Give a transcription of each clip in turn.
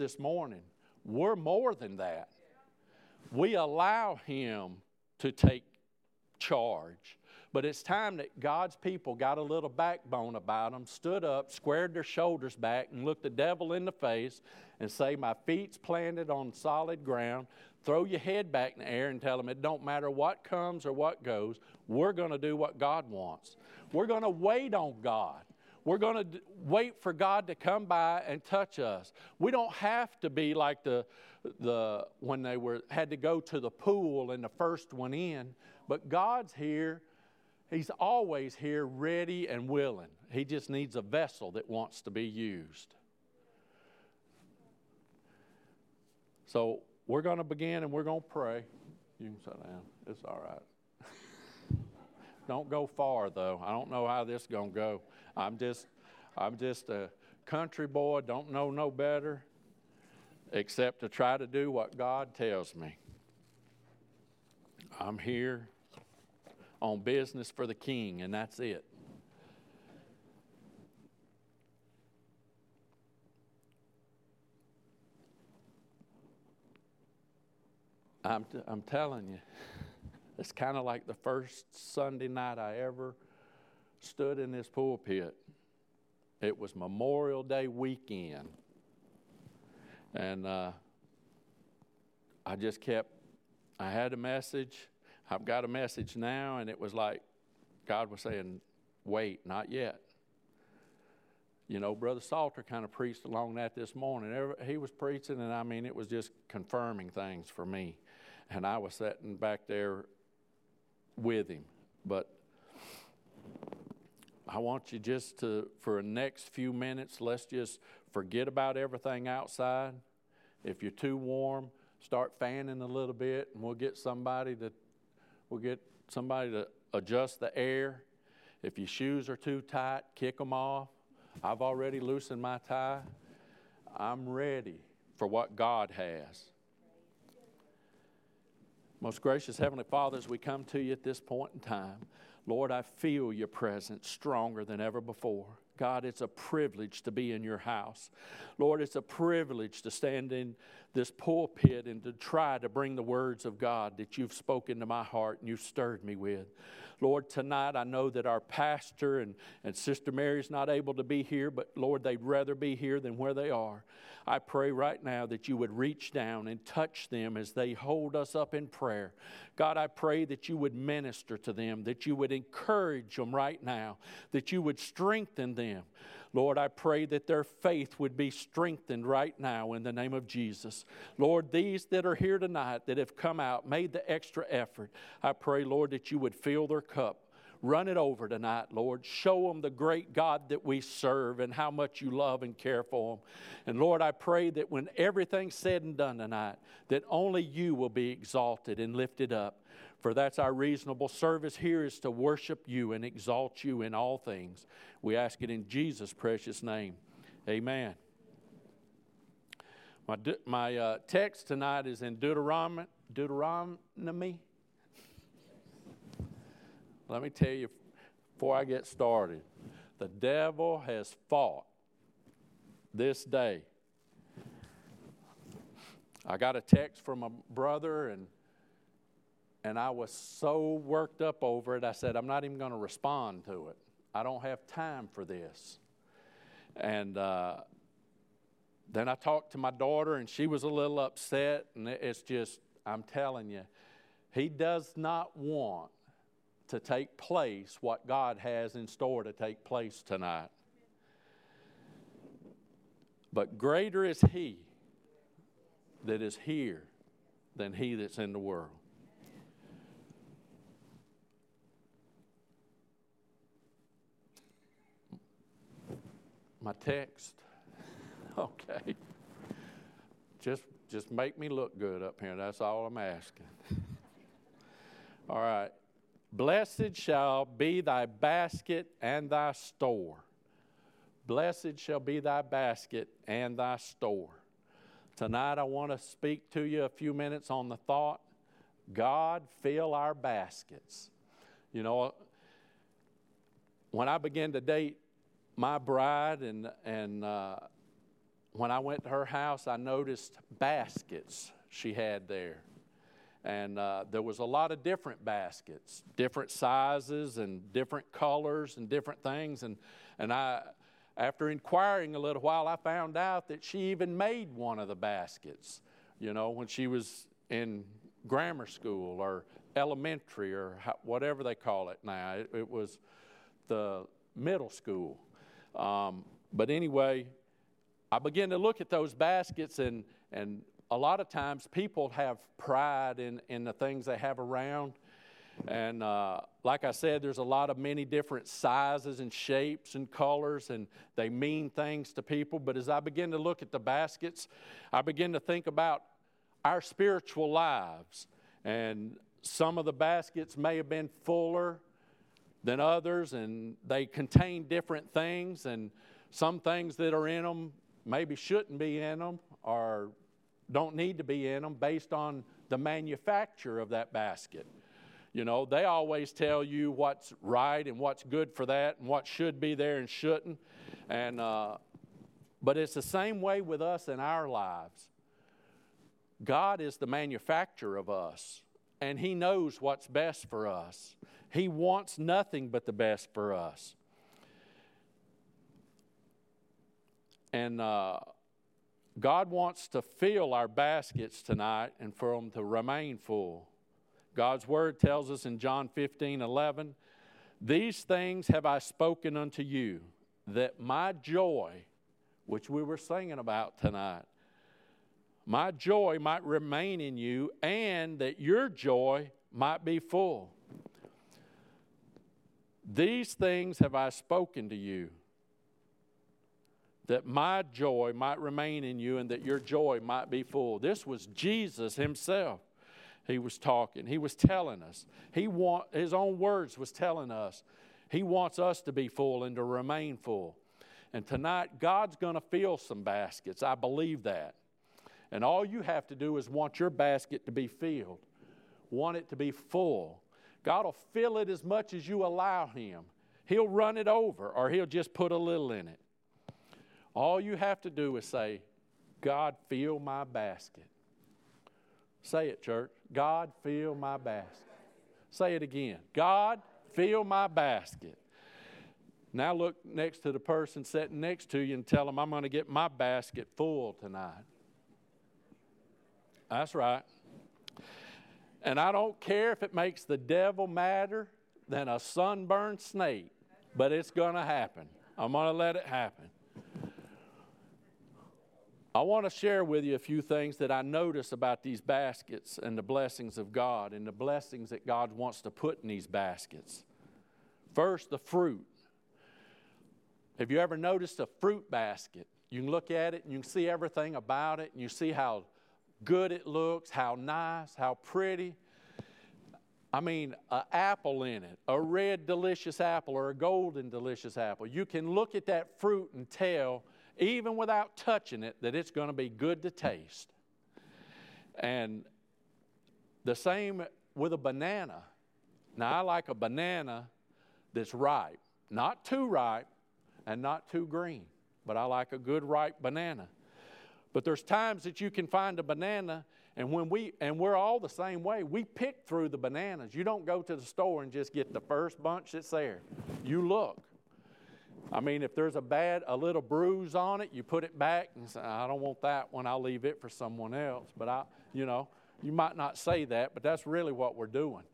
this morning, we're more than that. We allow Him to take charge. But it's time that God's people got a little backbone about them, stood up, squared their shoulders back, and looked the devil in the face and say, My feet's planted on solid ground. Throw your head back in the air and tell them it don't matter what comes or what goes, we're going to do what God wants. We're going to wait on God. We're going to wait for God to come by and touch us. We don't have to be like the, the when they were had to go to the pool and the first one in, but God's here. He's always here, ready and willing. He just needs a vessel that wants to be used. So we're going to begin and we're going to pray. You can sit down. It's all right. don't go far though. I don't know how this is going to go. I'm just I'm just a country boy, don't know no better except to try to do what God tells me. I'm here on business for the king and that's it. I'm, t- I'm telling you, it's kind of like the first Sunday night I ever stood in this pulpit. It was Memorial Day weekend. And uh, I just kept, I had a message. I've got a message now, and it was like God was saying, wait, not yet. You know, Brother Salter kind of preached along that this morning. He was preaching, and I mean, it was just confirming things for me and I was sitting back there with him. But I want you just to, for the next few minutes, let's just forget about everything outside. If you're too warm, start fanning a little bit, and we'll get somebody to, we'll get somebody to adjust the air. If your shoes are too tight, kick them off. I've already loosened my tie. I'm ready for what God has. Most gracious Heavenly Father, as we come to you at this point in time, Lord, I feel your presence stronger than ever before. God, it's a privilege to be in your house. Lord, it's a privilege to stand in this pulpit and to try to bring the words of God that you've spoken to my heart and you've stirred me with. Lord, tonight I know that our pastor and, and Sister Mary's not able to be here, but Lord, they'd rather be here than where they are. I pray right now that you would reach down and touch them as they hold us up in prayer. God, I pray that you would minister to them, that you would encourage them right now, that you would strengthen them. Lord, I pray that their faith would be strengthened right now in the name of Jesus. Lord, these that are here tonight that have come out, made the extra effort, I pray, Lord, that you would fill their cup. Run it over tonight, Lord. Show them the great God that we serve and how much you love and care for them. And Lord, I pray that when everything's said and done tonight, that only you will be exalted and lifted up. For that's our reasonable service here is to worship you and exalt you in all things. We ask it in Jesus' precious name. Amen. My, my uh, text tonight is in. Deuteronomy let me tell you before I get started the devil has fought this day. I got a text from a brother and and I was so worked up over it, I said, I'm not even going to respond to it. I don't have time for this. And uh, then I talked to my daughter, and she was a little upset. And it's just, I'm telling you, he does not want to take place what God has in store to take place tonight. But greater is He that is here than He that's in the world. My text. Okay. Just just make me look good up here. That's all I'm asking. all right. Blessed shall be thy basket and thy store. Blessed shall be thy basket and thy store. Tonight, I want to speak to you a few minutes on the thought God, fill our baskets. You know, when I began to date my bride, and, and uh, when I went to her house, I noticed baskets she had there. And uh, there was a lot of different baskets, different sizes and different colors and different things. And, and I, after inquiring a little while, I found out that she even made one of the baskets, you know, when she was in grammar school or elementary or whatever they call it now. It, it was the middle school. Um, but anyway, I began to look at those baskets, and, and a lot of times people have pride in, in the things they have around. And uh, like I said, there's a lot of many different sizes and shapes and colors, and they mean things to people. But as I begin to look at the baskets, I begin to think about our spiritual lives. And some of the baskets may have been fuller than others, and they contain different things. And some things that are in them maybe shouldn't be in them or don't need to be in them based on the manufacture of that basket. You know, they always tell you what's right and what's good for that and what should be there and shouldn't. And, uh, but it's the same way with us in our lives. God is the manufacturer of us, and He knows what's best for us. He wants nothing but the best for us. And uh, God wants to fill our baskets tonight and for them to remain full. God's word tells us in John 15 11, These things have I spoken unto you, that my joy, which we were singing about tonight, my joy might remain in you, and that your joy might be full. These things have I spoken to you that my joy might remain in you and that your joy might be full. This was Jesus himself. He was talking. He was telling us. He want his own words was telling us. He wants us to be full and to remain full. And tonight God's going to fill some baskets. I believe that. And all you have to do is want your basket to be filled. Want it to be full. God will fill it as much as you allow him. He'll run it over or he'll just put a little in it. All you have to do is say, God, fill my basket. Say it, church. God, fill my basket. Say it again. God, fill my basket. Now look next to the person sitting next to you and tell them, I'm going to get my basket full tonight. That's right. And I don't care if it makes the devil madder than a sunburned snake, but it's going to happen. I'm going to let it happen. I want to share with you a few things that I notice about these baskets and the blessings of God and the blessings that God wants to put in these baskets. First, the fruit. Have you ever noticed a fruit basket? You can look at it and you can see everything about it, and you see how good it looks, how nice, how pretty. I mean, an apple in it, a red delicious apple or a golden delicious apple. You can look at that fruit and tell even without touching it, that it's going to be good to taste. And the same with a banana. Now, I like a banana that's ripe, not too ripe and not too green, but I like a good ripe banana. But there's times that you can find a banana and when we and we're all the same way. We pick through the bananas. You don't go to the store and just get the first bunch that's there. You look. I mean, if there's a bad, a little bruise on it, you put it back and say, I don't want that one. I'll leave it for someone else. But I, you know, you might not say that, but that's really what we're doing.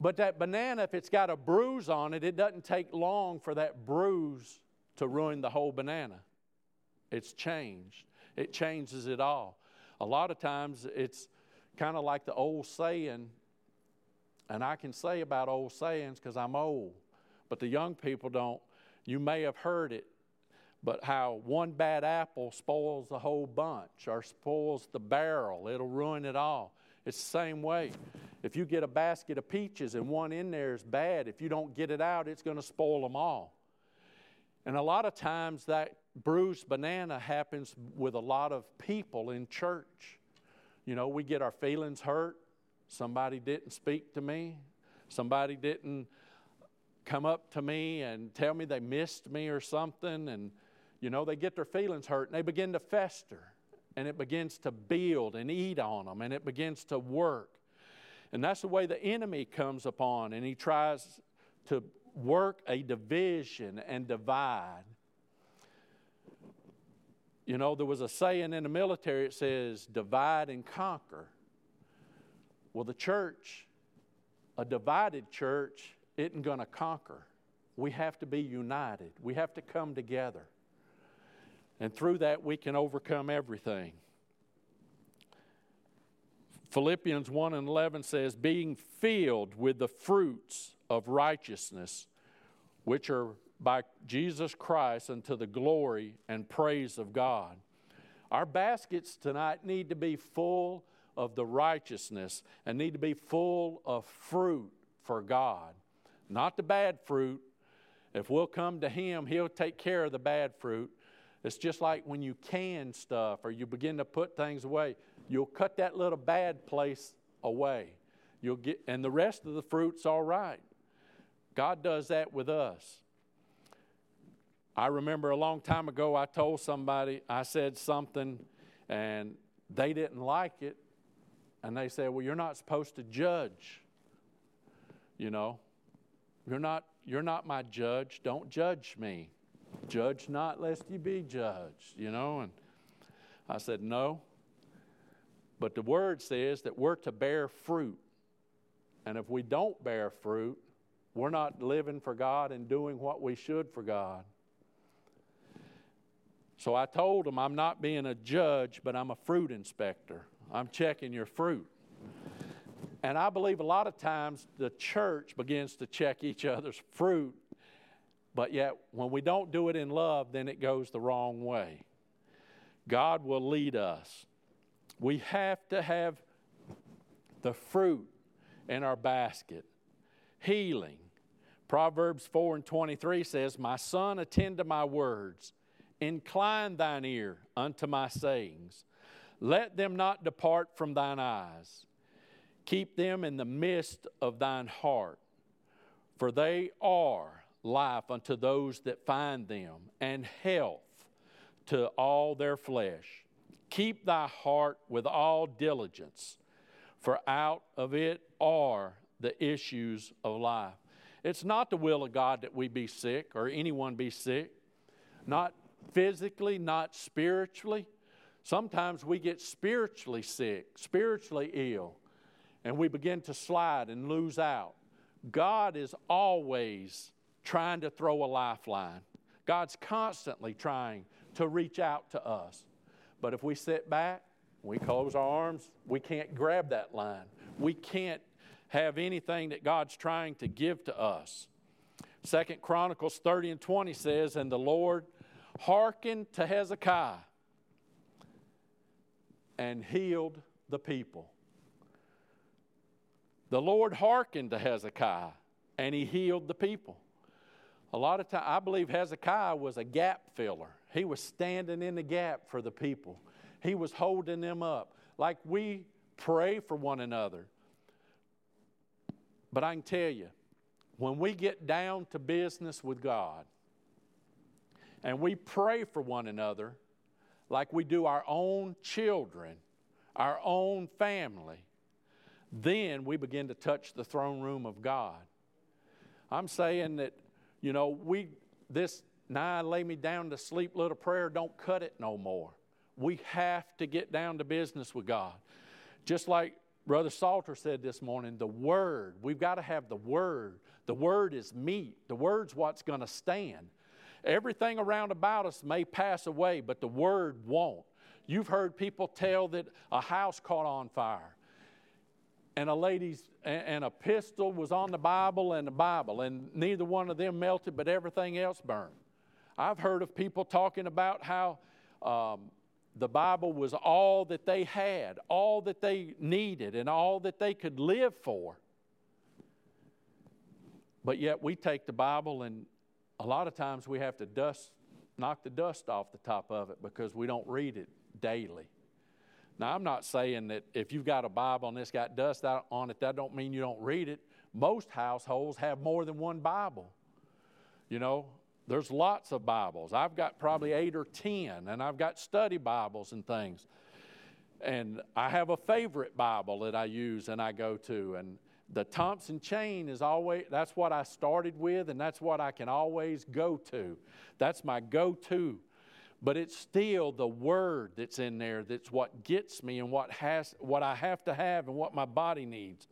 But that banana, if it's got a bruise on it, it doesn't take long for that bruise to ruin the whole banana. It's changed. It changes it all. A lot of times it's kind of like the old saying, and I can say about old sayings because I'm old but the young people don't. You may have heard it, but how one bad apple spoils the whole bunch or spoils the barrel, it'll ruin it all. It's the same way. If you get a basket of peaches and one in there is bad, if you don't get it out, it's going to spoil them all. And a lot of times that bruised banana happens with a lot of people in church. You know, we get our feelings hurt. Somebody didn't speak to me. Somebody didn't come up to me and tell me they missed me or something and you know, they get their feelings hurt and they begin to fester and it begins to build and eat on them and it begins to work. And that's the way the enemy comes upon and he tries to work a division and divide. You know, there was a saying in the military, it says, divide and conquer. Well, the church, a divided church, isn't going to conquer. We have to be united, we have to come together. And through that, we can overcome everything. Philippians 1 and 11 says, being filled with the fruits of righteousness, which are by Jesus Christ unto the glory and praise of God. Our baskets tonight need to be full of the righteousness and need to be full of fruit for God, not the bad fruit. If we'll come to Him, He'll take care of the bad fruit. It's just like when you can stuff or you begin to put things away, you'll cut that little bad place away. You'll get, and the rest of the fruit's all right. God does that with us. I remember a long time ago, I told somebody, I said something, and they didn't like it. And they said, Well, you're not supposed to judge. You know, you're not, you're not my judge. Don't judge me. Judge not, lest you be judged, you know. And I said, No. But the word says that we're to bear fruit. And if we don't bear fruit, we're not living for God and doing what we should for God. So I told him, I'm not being a judge, but I'm a fruit inspector. I'm checking your fruit. And I believe a lot of times the church begins to check each other's fruit, but yet when we don't do it in love, then it goes the wrong way. God will lead us. We have to have the fruit in our basket. Healing. Proverbs 4 and 23 says, My son, attend to my words Incline thine ear unto my sayings. Let them not depart from thine eyes. Keep them in the midst of thine heart, for they are life unto those that find them, and health to all their flesh. Keep thy heart with all diligence, for out of it are the issues of life. It's not the will of God that we be sick or anyone be sick, not physically, not spiritually. Sometimes we get spiritually sick, spiritually ill, and we begin to slide and lose out. God is always trying to throw a lifeline. God's constantly trying to reach out to us. But if we sit back, we close our arms, we can't grab that line. We can't have anything that God's trying to give to us. Second Chronicles 30 and 20 says, And the Lord hearkened to Hezekiah and healed the people. The Lord hearkened to Hezekiah and he healed the people. A lot of time, I believe Hezekiah was a gap filler. He was standing in the gap for the people. He was holding them up. Like we pray for one another. But I can tell you, when we get down to business with God, and we pray for one another like we do our own children, our own family, then we begin to touch the throne room of God. I'm saying that, you know, we, this now lay me down to sleep little prayer don't cut it no more. We have to get down to business with God. Just like Brother Salter said this morning, the Word, we've got to have the Word. The Word is meat, the Word's what's going to stand. Everything around about us may pass away, but the word won't. You've heard people tell that a house caught on fire and a lady's and a pistol was on the Bible and the Bible, and neither one of them melted, but everything else burned. I've heard of people talking about how um, the Bible was all that they had, all that they needed, and all that they could live for. But yet we take the Bible and a lot of times we have to dust, knock the dust off the top of it because we don't read it daily. Now, I'm not saying that if you've got a Bible and it's got dust on it, that don't mean you don't read it. Most households have more than one Bible. You know, There's lots of Bibles. I've got probably eight or ten, and I've got study Bibles and things. And I have a favorite Bible that I use and I go to. And the Thompson chain is always, that's what I started with, and that's what I can always go to. That's my go to. But it's still the word that's in there that's what gets me and what, has, what I have to have and what my body needs.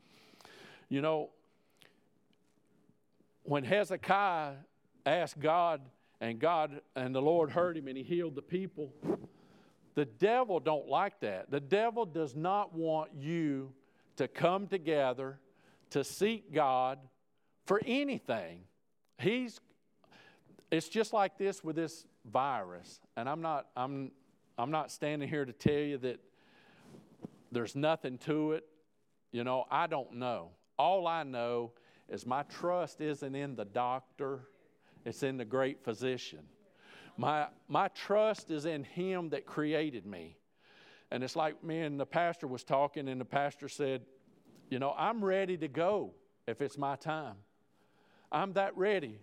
You know, when Hezekiah asked God, and God and the Lord heard him and he healed the people, the devil don't like that. The devil does not want you to come together to seek God for anything. He's it's just like this with this virus. And I'm not I'm I'm not standing here to tell you that there's nothing to it. You know, I don't know. All I know is my trust isn't in the doctor, it's in the great physician. My, my trust is in him that created me. And it's like me and the pastor was talking, and the pastor said, You know, I'm ready to go if it's my time. I'm that ready.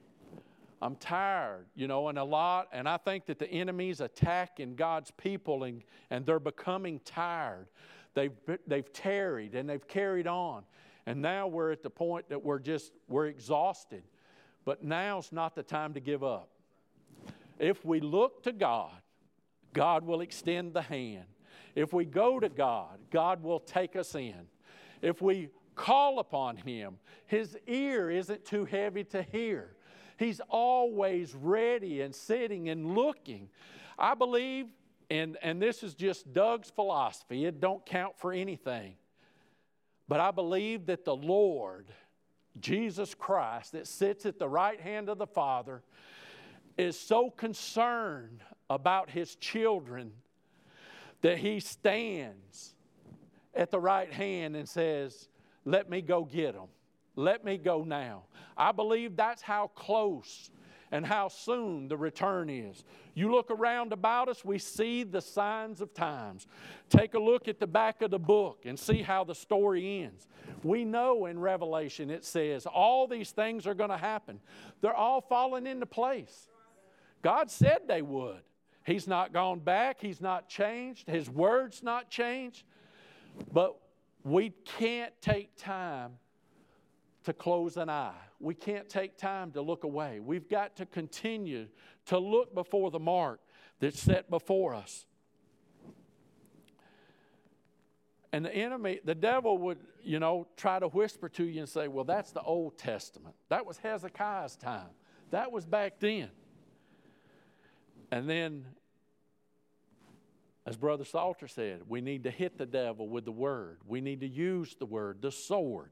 I'm tired, you know, and a lot, and I think that the enemy's attacking God's people and, and they're becoming tired. They've, they've tarried and they've carried on. And now we're at the point that we're just, we're exhausted. But now's not the time to give up. If we look to God, God will extend the hand. If we go to God, God will take us in. If we call upon Him, His ear isn't too heavy to hear. He's always ready and sitting and looking. I believe, and, and this is just Doug's philosophy, it don't count for anything. But I believe that the Lord, Jesus Christ, that sits at the right hand of the Father, is so concerned about his children that he stands at the right hand and says, Let me go get them. Let me go now. I believe that's how close and how soon the return is. You look around about us, we see the signs of times. Take a look at the back of the book and see how the story ends. We know in Revelation it says all these things are going to happen, they're all falling into place. God said they would. He's not gone back, He's not changed, His word's not changed. But we can't take time to close an eye. We can't take time to look away. We've got to continue to look before the mark that's set before us. And the enemy, the devil would, you know, try to whisper to you and say, well, that's the Old Testament. That was Hezekiah's time. That was back then. And then, as Brother Salter said, we need to hit the devil with the word. We need to use the word, the sword.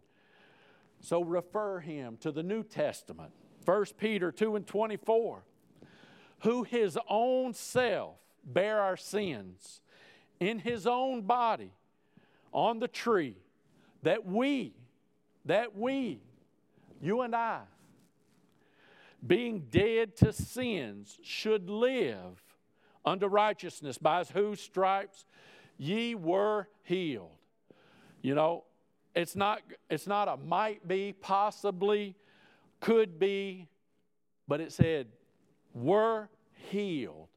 So refer him to the New Testament. 1 Peter 2 and 24. Who his own self bare our sins in his own body on the tree, that we, that we, you and I, being dead to sins, should live unto righteousness, by whose stripes ye were healed. You know, it's not, it's not a might be, possibly, could be, but it said, were healed.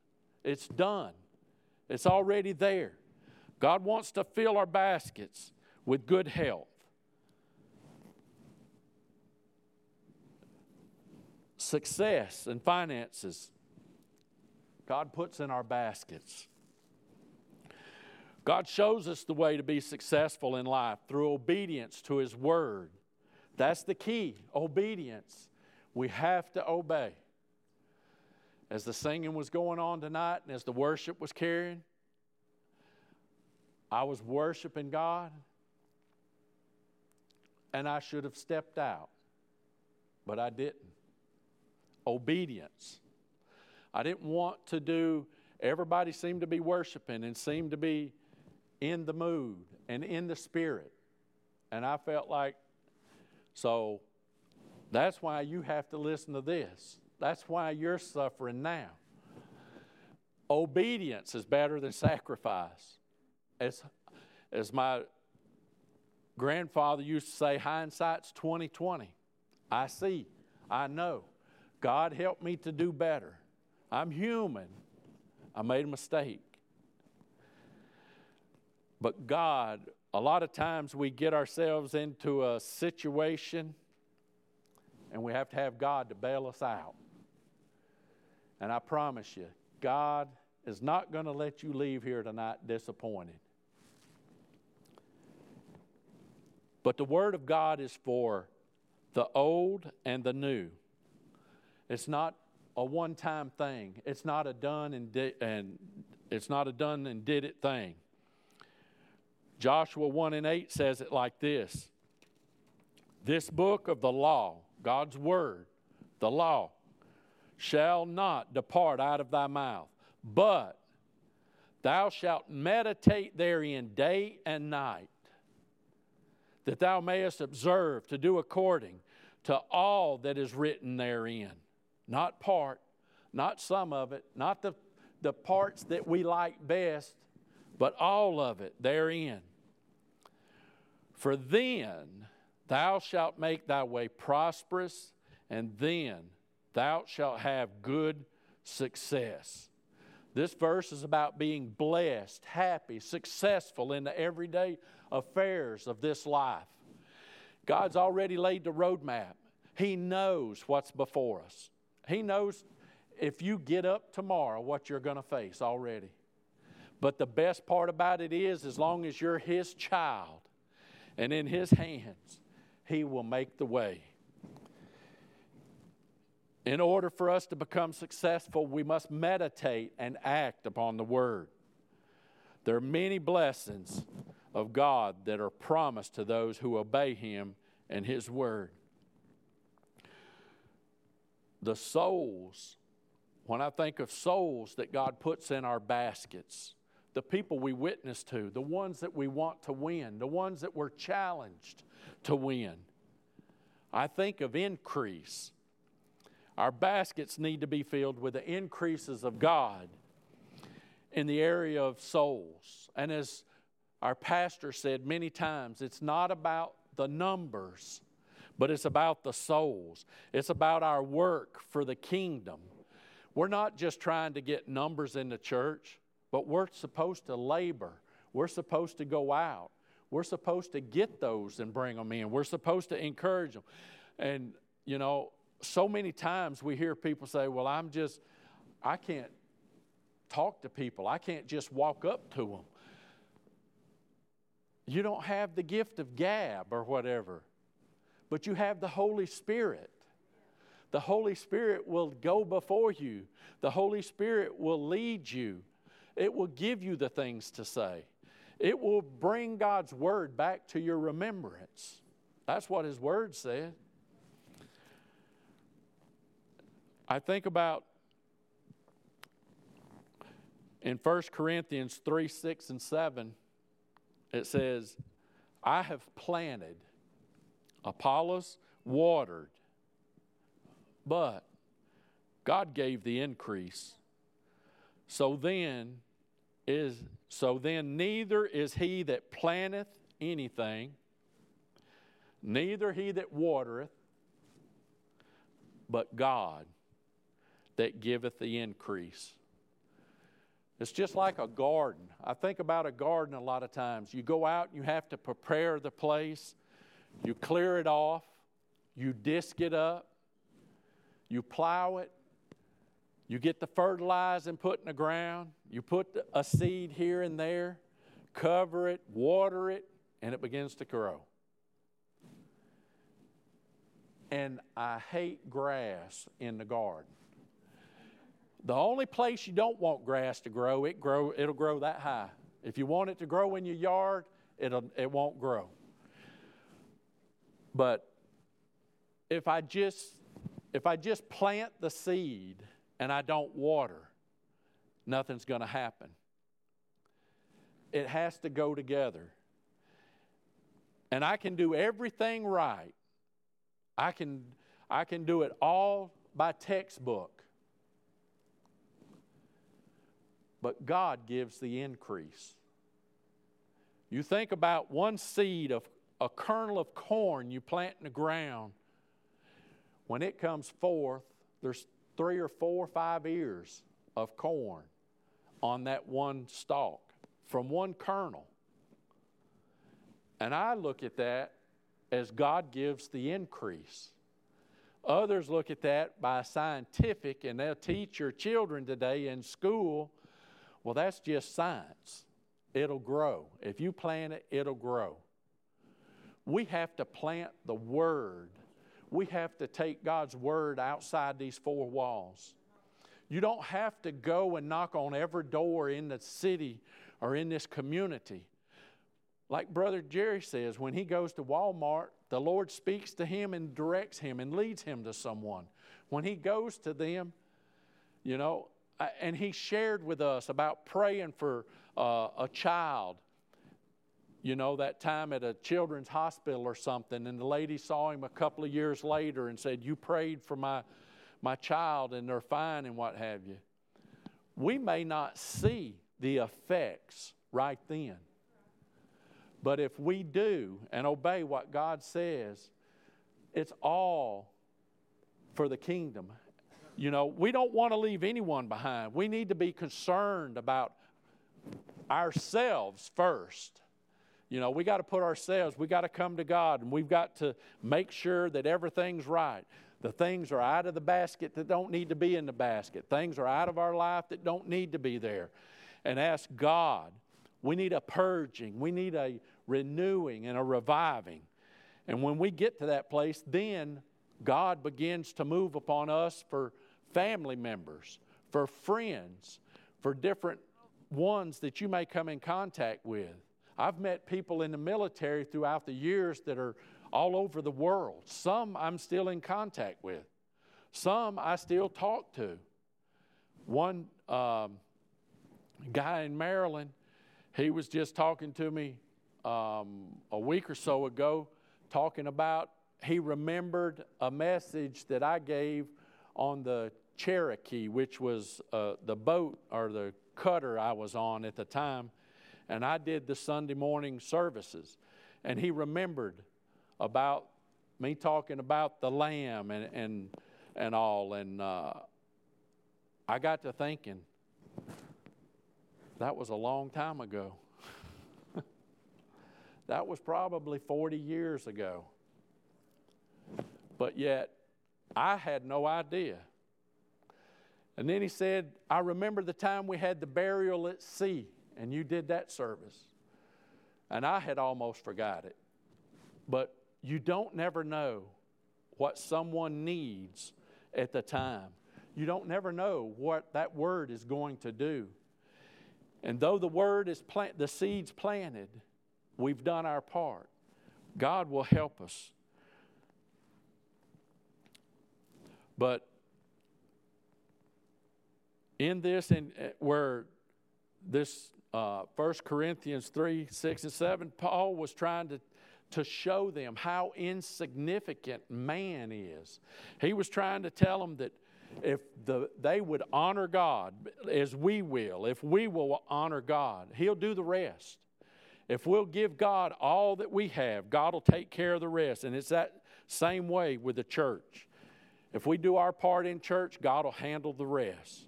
It's done. It's already there. God wants to fill our baskets with good health. Success and finances, God puts in our baskets. God shows us the way to be successful in life through obedience to His Word. That's the key obedience. We have to obey. As the singing was going on tonight and as the worship was carrying, I was worshiping God and I should have stepped out, but I didn't. Obedience. I didn't want to do, everybody seemed to be worshiping and seemed to be in the mood and in the spirit. And I felt like, so that's why you have to listen to this. That's why you're suffering now. Obedience is better than sacrifice. As, as my grandfather used to say, hindsight's 2020. I see, I know. God help me to do better. I'm human. I made a mistake. But God, a lot of times we get ourselves into a situation and we have to have God to bail us out. And I promise you, God is not going to let you leave here tonight disappointed. But the Word of God is for the old and the new. It's not a one-time thing. It's not a done and, di- and it's not a done and did it thing. Joshua 1 and 8 says it like this This book of the law, God's word, the law, shall not depart out of thy mouth, but thou shalt meditate therein day and night, that thou mayest observe to do according to all that is written therein. Not part, not some of it, not the, the parts that we like best, but all of it therein. For then thou shalt make thy way prosperous, and then thou shalt have good success. This verse is about being blessed, happy, successful in the everyday affairs of this life. God's already laid the roadmap. He knows what's before us. He knows if you get up tomorrow what you're going to face already. But the best part about it is, as long as you're His child and in His hands, He will make the way. In order for us to become successful, we must meditate and act upon the Word. There are many blessings of God that are promised to those who obey Him and His Word. The souls, when I think of souls that God puts in our baskets, the people we witness to, the ones that we want to win, the ones that we're challenged to win, I think of increase. Our baskets need to be filled with the increases of God in the area of souls. And as our pastor said many times, it's not about the numbers, but it's about the souls. It's about our work for the kingdom. We're not just trying to get numbers in the church, but we're supposed to labor. We're supposed to go out. We're supposed to get those and bring them in. We're supposed to encourage them. And, you know, so many times we hear people say, Well, I'm just, I can't talk to people, I can't just walk up to them. You don't have the gift of gab or whatever, but you have the Holy Spirit. The Holy Spirit will go before you, the Holy Spirit will lead you, it will give you the things to say. It will bring God's word back to your remembrance. That's what His word said. I think about in 1 Corinthians 3 6 and 7, it says, I have planted, Apollos watered, but God gave the increase. So then is so then neither is he that planteth anything, neither he that watereth, but God that giveth the increase. It's just like a garden. I think about a garden a lot of times. You go out, and you have to prepare the place, you clear it off, you disc it up, you plow it, you get the fertilizing put in the ground, you put a seed here and there, cover it, water it, and it begins to grow. And I hate grass in the garden. The only place you don't want grass to grow, it grow it'll grow that high. If you want it to grow in your yard, it'll, it won't grow. But if I just if I just plant the seed and I don't water, nothing's going to happen. It has to go together. And I can do everything right. I can I can do it all by textbook. but God gives the increase. You think about one seed of a kernel of corn you plant in the ground. When it comes forth, there's three or four or five ears of corn on that one stalk from one kernel. And I look at that as God gives the increase. Others look at that by scientific, and they'll teach your children today in school, well, that's just science. It'll grow. If you plant it, it'll grow. We have to plant the Word. We have to take God's Word outside these four walls. You don't have to go and knock on every door in the city or in this community. Like Brother Jerry says, when he goes to Walmart, the Lord speaks to him and directs him and leads him to someone. When he goes to them, you know, and he shared with us about praying for uh, a child. You know, that time at a children's hospital or something, and the lady saw him a couple of years later and said, You prayed for my, my child, and they're fine, and what have you. We may not see the effects right then. But if we do and obey what God says, it's all for the kingdom. You know, we don't want to leave anyone behind. We need to be concerned about ourselves first. You know, we got to put ourselves, we got to come to God and we've got to make sure that everything's right. The things are out of the basket that don't need to be in the basket. Things are out of our life that don't need to be there and ask God. We need a purging, we need a renewing and a reviving. And when we get to that place, then God begins to move upon us for family members, for friends, for different ones that you may come in contact with. I've met people in the military throughout the years that are all over the world. Some I'm still in contact with, some I still talk to. One um, guy in Maryland, he was just talking to me um, a week or so ago, talking about he remembered a message that I gave on the Cherokee, which was uh, the boat or the cutter I was on at the time, and I did the Sunday morning services. And he remembered about me talking about the lamb and, and, and all. And uh, I got to thinking, that was a long time ago. that was probably 40 years ago. But yet, I had no idea. And then he said, I remember the time we had the burial at sea, and you did that service. And I had almost forgot it. But you don't never know what someone needs at the time. You don't never know what that word is going to do. And though the word is plant, the seeds planted, we've done our part. God will help us. But in this, and uh, where this uh, 1 Corinthians 3 6 and 7, Paul was trying to, to show them how insignificant man is. He was trying to tell them that if the, they would honor God as we will, if we will honor God, He'll do the rest. If we'll give God all that we have, God will take care of the rest. And it's that same way with the church. If we do our part in church, God will handle the rest.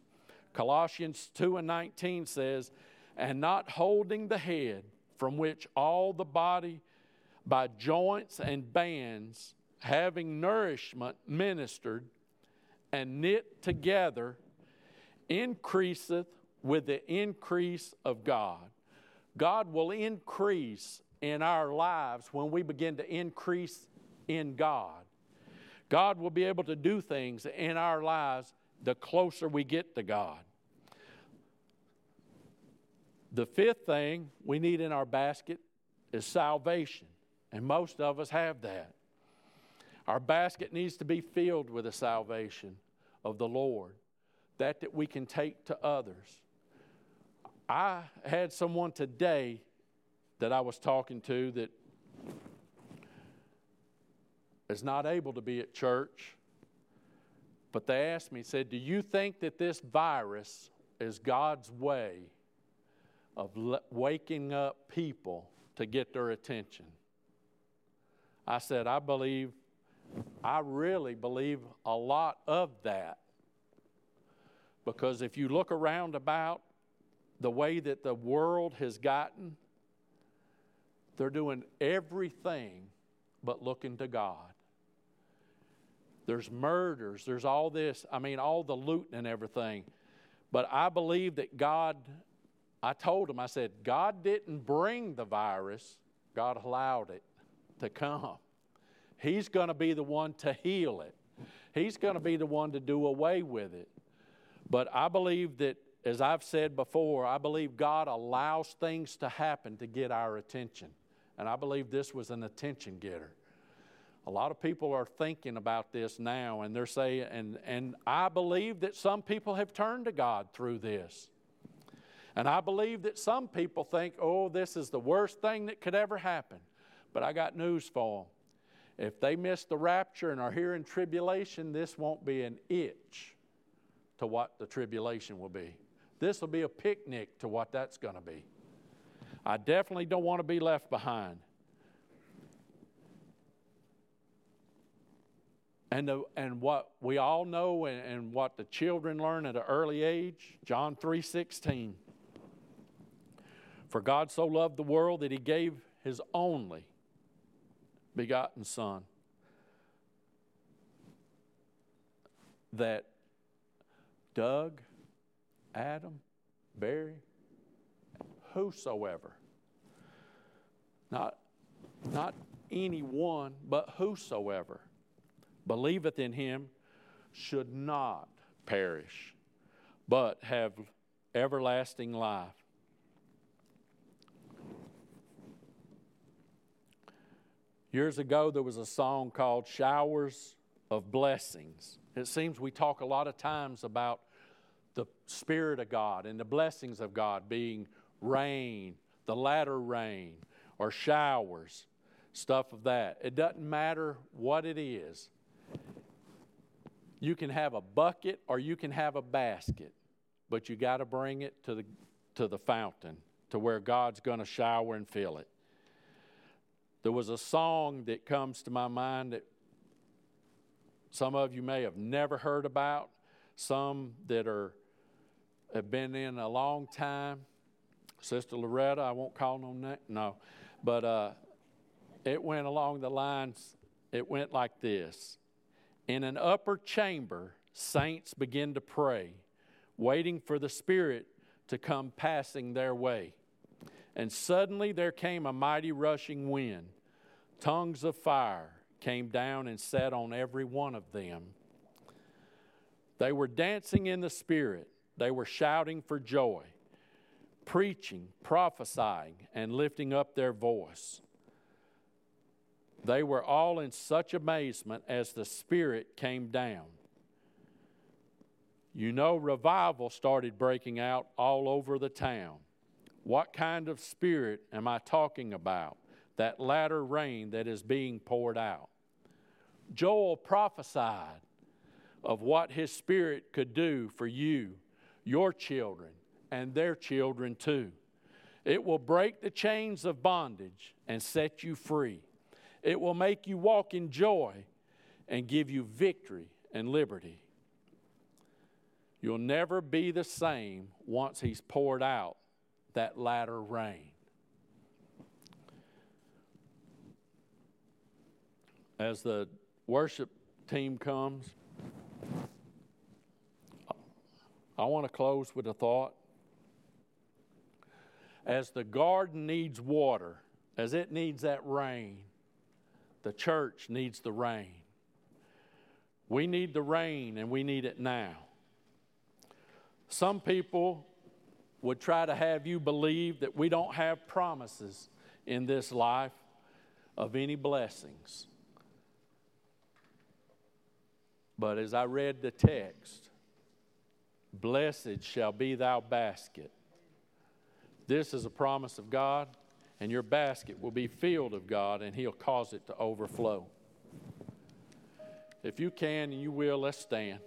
Colossians 2 and 19 says, And not holding the head, from which all the body by joints and bands, having nourishment ministered, and knit together increaseth with the increase of God. God will increase in our lives when we begin to increase in God. God will be able to do things in our lives the closer we get to God. The fifth thing we need in our basket is salvation, and most of us have that. Our basket needs to be filled with the salvation of the Lord, that that we can take to others. I had someone today that I was talking to that is not able to be at church, but they asked me, said, Do you think that this virus is God's way of waking up people to get their attention? I said, I believe I really believe a lot of that Because if you look around about the way that the world has gotten, they're doing everything but looking to God. There's murders, there's all this, I mean, all the looting and everything. But I believe that God, I told him, I said, God didn't bring the virus, God allowed it to come. He's going to be the one to heal it, He's going to be the one to do away with it. But I believe that, as I've said before, I believe God allows things to happen to get our attention. And I believe this was an attention getter. A lot of people are thinking about this now, and they're saying, and, and I believe that some people have turned to God through this. And I believe that some people think, oh, this is the worst thing that could ever happen. But I got news for them. If they miss the rapture and are here in tribulation, this won't be an itch to what the tribulation will be. This will be a picnic to what that's going to be. I definitely don't want to be left behind. And, the, and what we all know and, and what the children learn at an early age, John 3:16. For God so loved the world that he gave his only begotten Son. That Doug, Adam, Barry, whosoever, not, not anyone, but whosoever believeth in him should not perish, but have everlasting life. Years ago, there was a song called Showers of Blessings. It seems we talk a lot of times about the Spirit of God and the blessings of God being rain, the latter rain, or showers, stuff of that. It doesn't matter what it is. You can have a bucket or you can have a basket, but you got to bring it to the, to the fountain to where God's going to shower and fill it. There was a song that comes to my mind that some of you may have never heard about, some that are have been in a long time. Sister Loretta, I won't call no name, no, but uh, it went along the lines. It went like this: In an upper chamber, saints begin to pray, waiting for the Spirit to come passing their way. And suddenly there came a mighty rushing wind. Tongues of fire came down and sat on every one of them. They were dancing in the Spirit, they were shouting for joy, preaching, prophesying, and lifting up their voice. They were all in such amazement as the Spirit came down. You know, revival started breaking out all over the town. What kind of spirit am I talking about? That latter rain that is being poured out. Joel prophesied of what his spirit could do for you, your children, and their children too. It will break the chains of bondage and set you free. It will make you walk in joy and give you victory and liberty. You'll never be the same once He's poured out that latter rain. As the worship team comes, I want to close with a thought. As the garden needs water, as it needs that rain, the church needs the rain. We need the rain and we need it now. Some people would try to have you believe that we don't have promises in this life of any blessings. But as I read the text, blessed shall be thou basket. This is a promise of God, and your basket will be filled of God, and He'll cause it to overflow. If you can and you will, let's stand.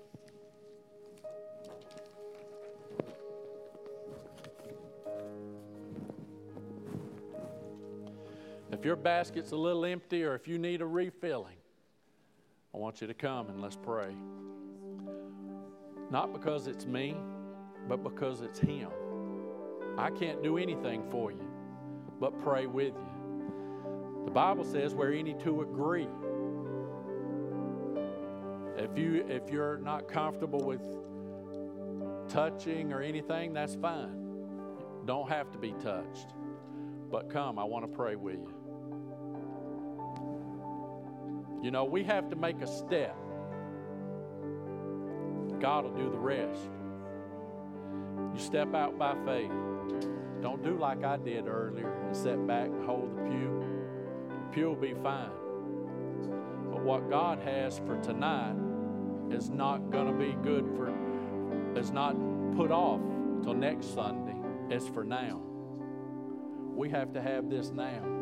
If your basket's a little empty or if you need a refilling, I want you to come and let's pray. Not because it's me, but because it's Him. I can't do anything for you, but pray with you. The Bible says where any two agree. If you if you're not comfortable with touching or anything, that's fine. Don't have to be touched. But come, I want to pray with you. You know, we have to make a step. God will do the rest. You step out by faith. Don't do like I did earlier and sit back and hold the pew. The pew will be fine. But what God has for tonight is not going to be good for, is not put off till next Sunday. It's for now. We have to have this now.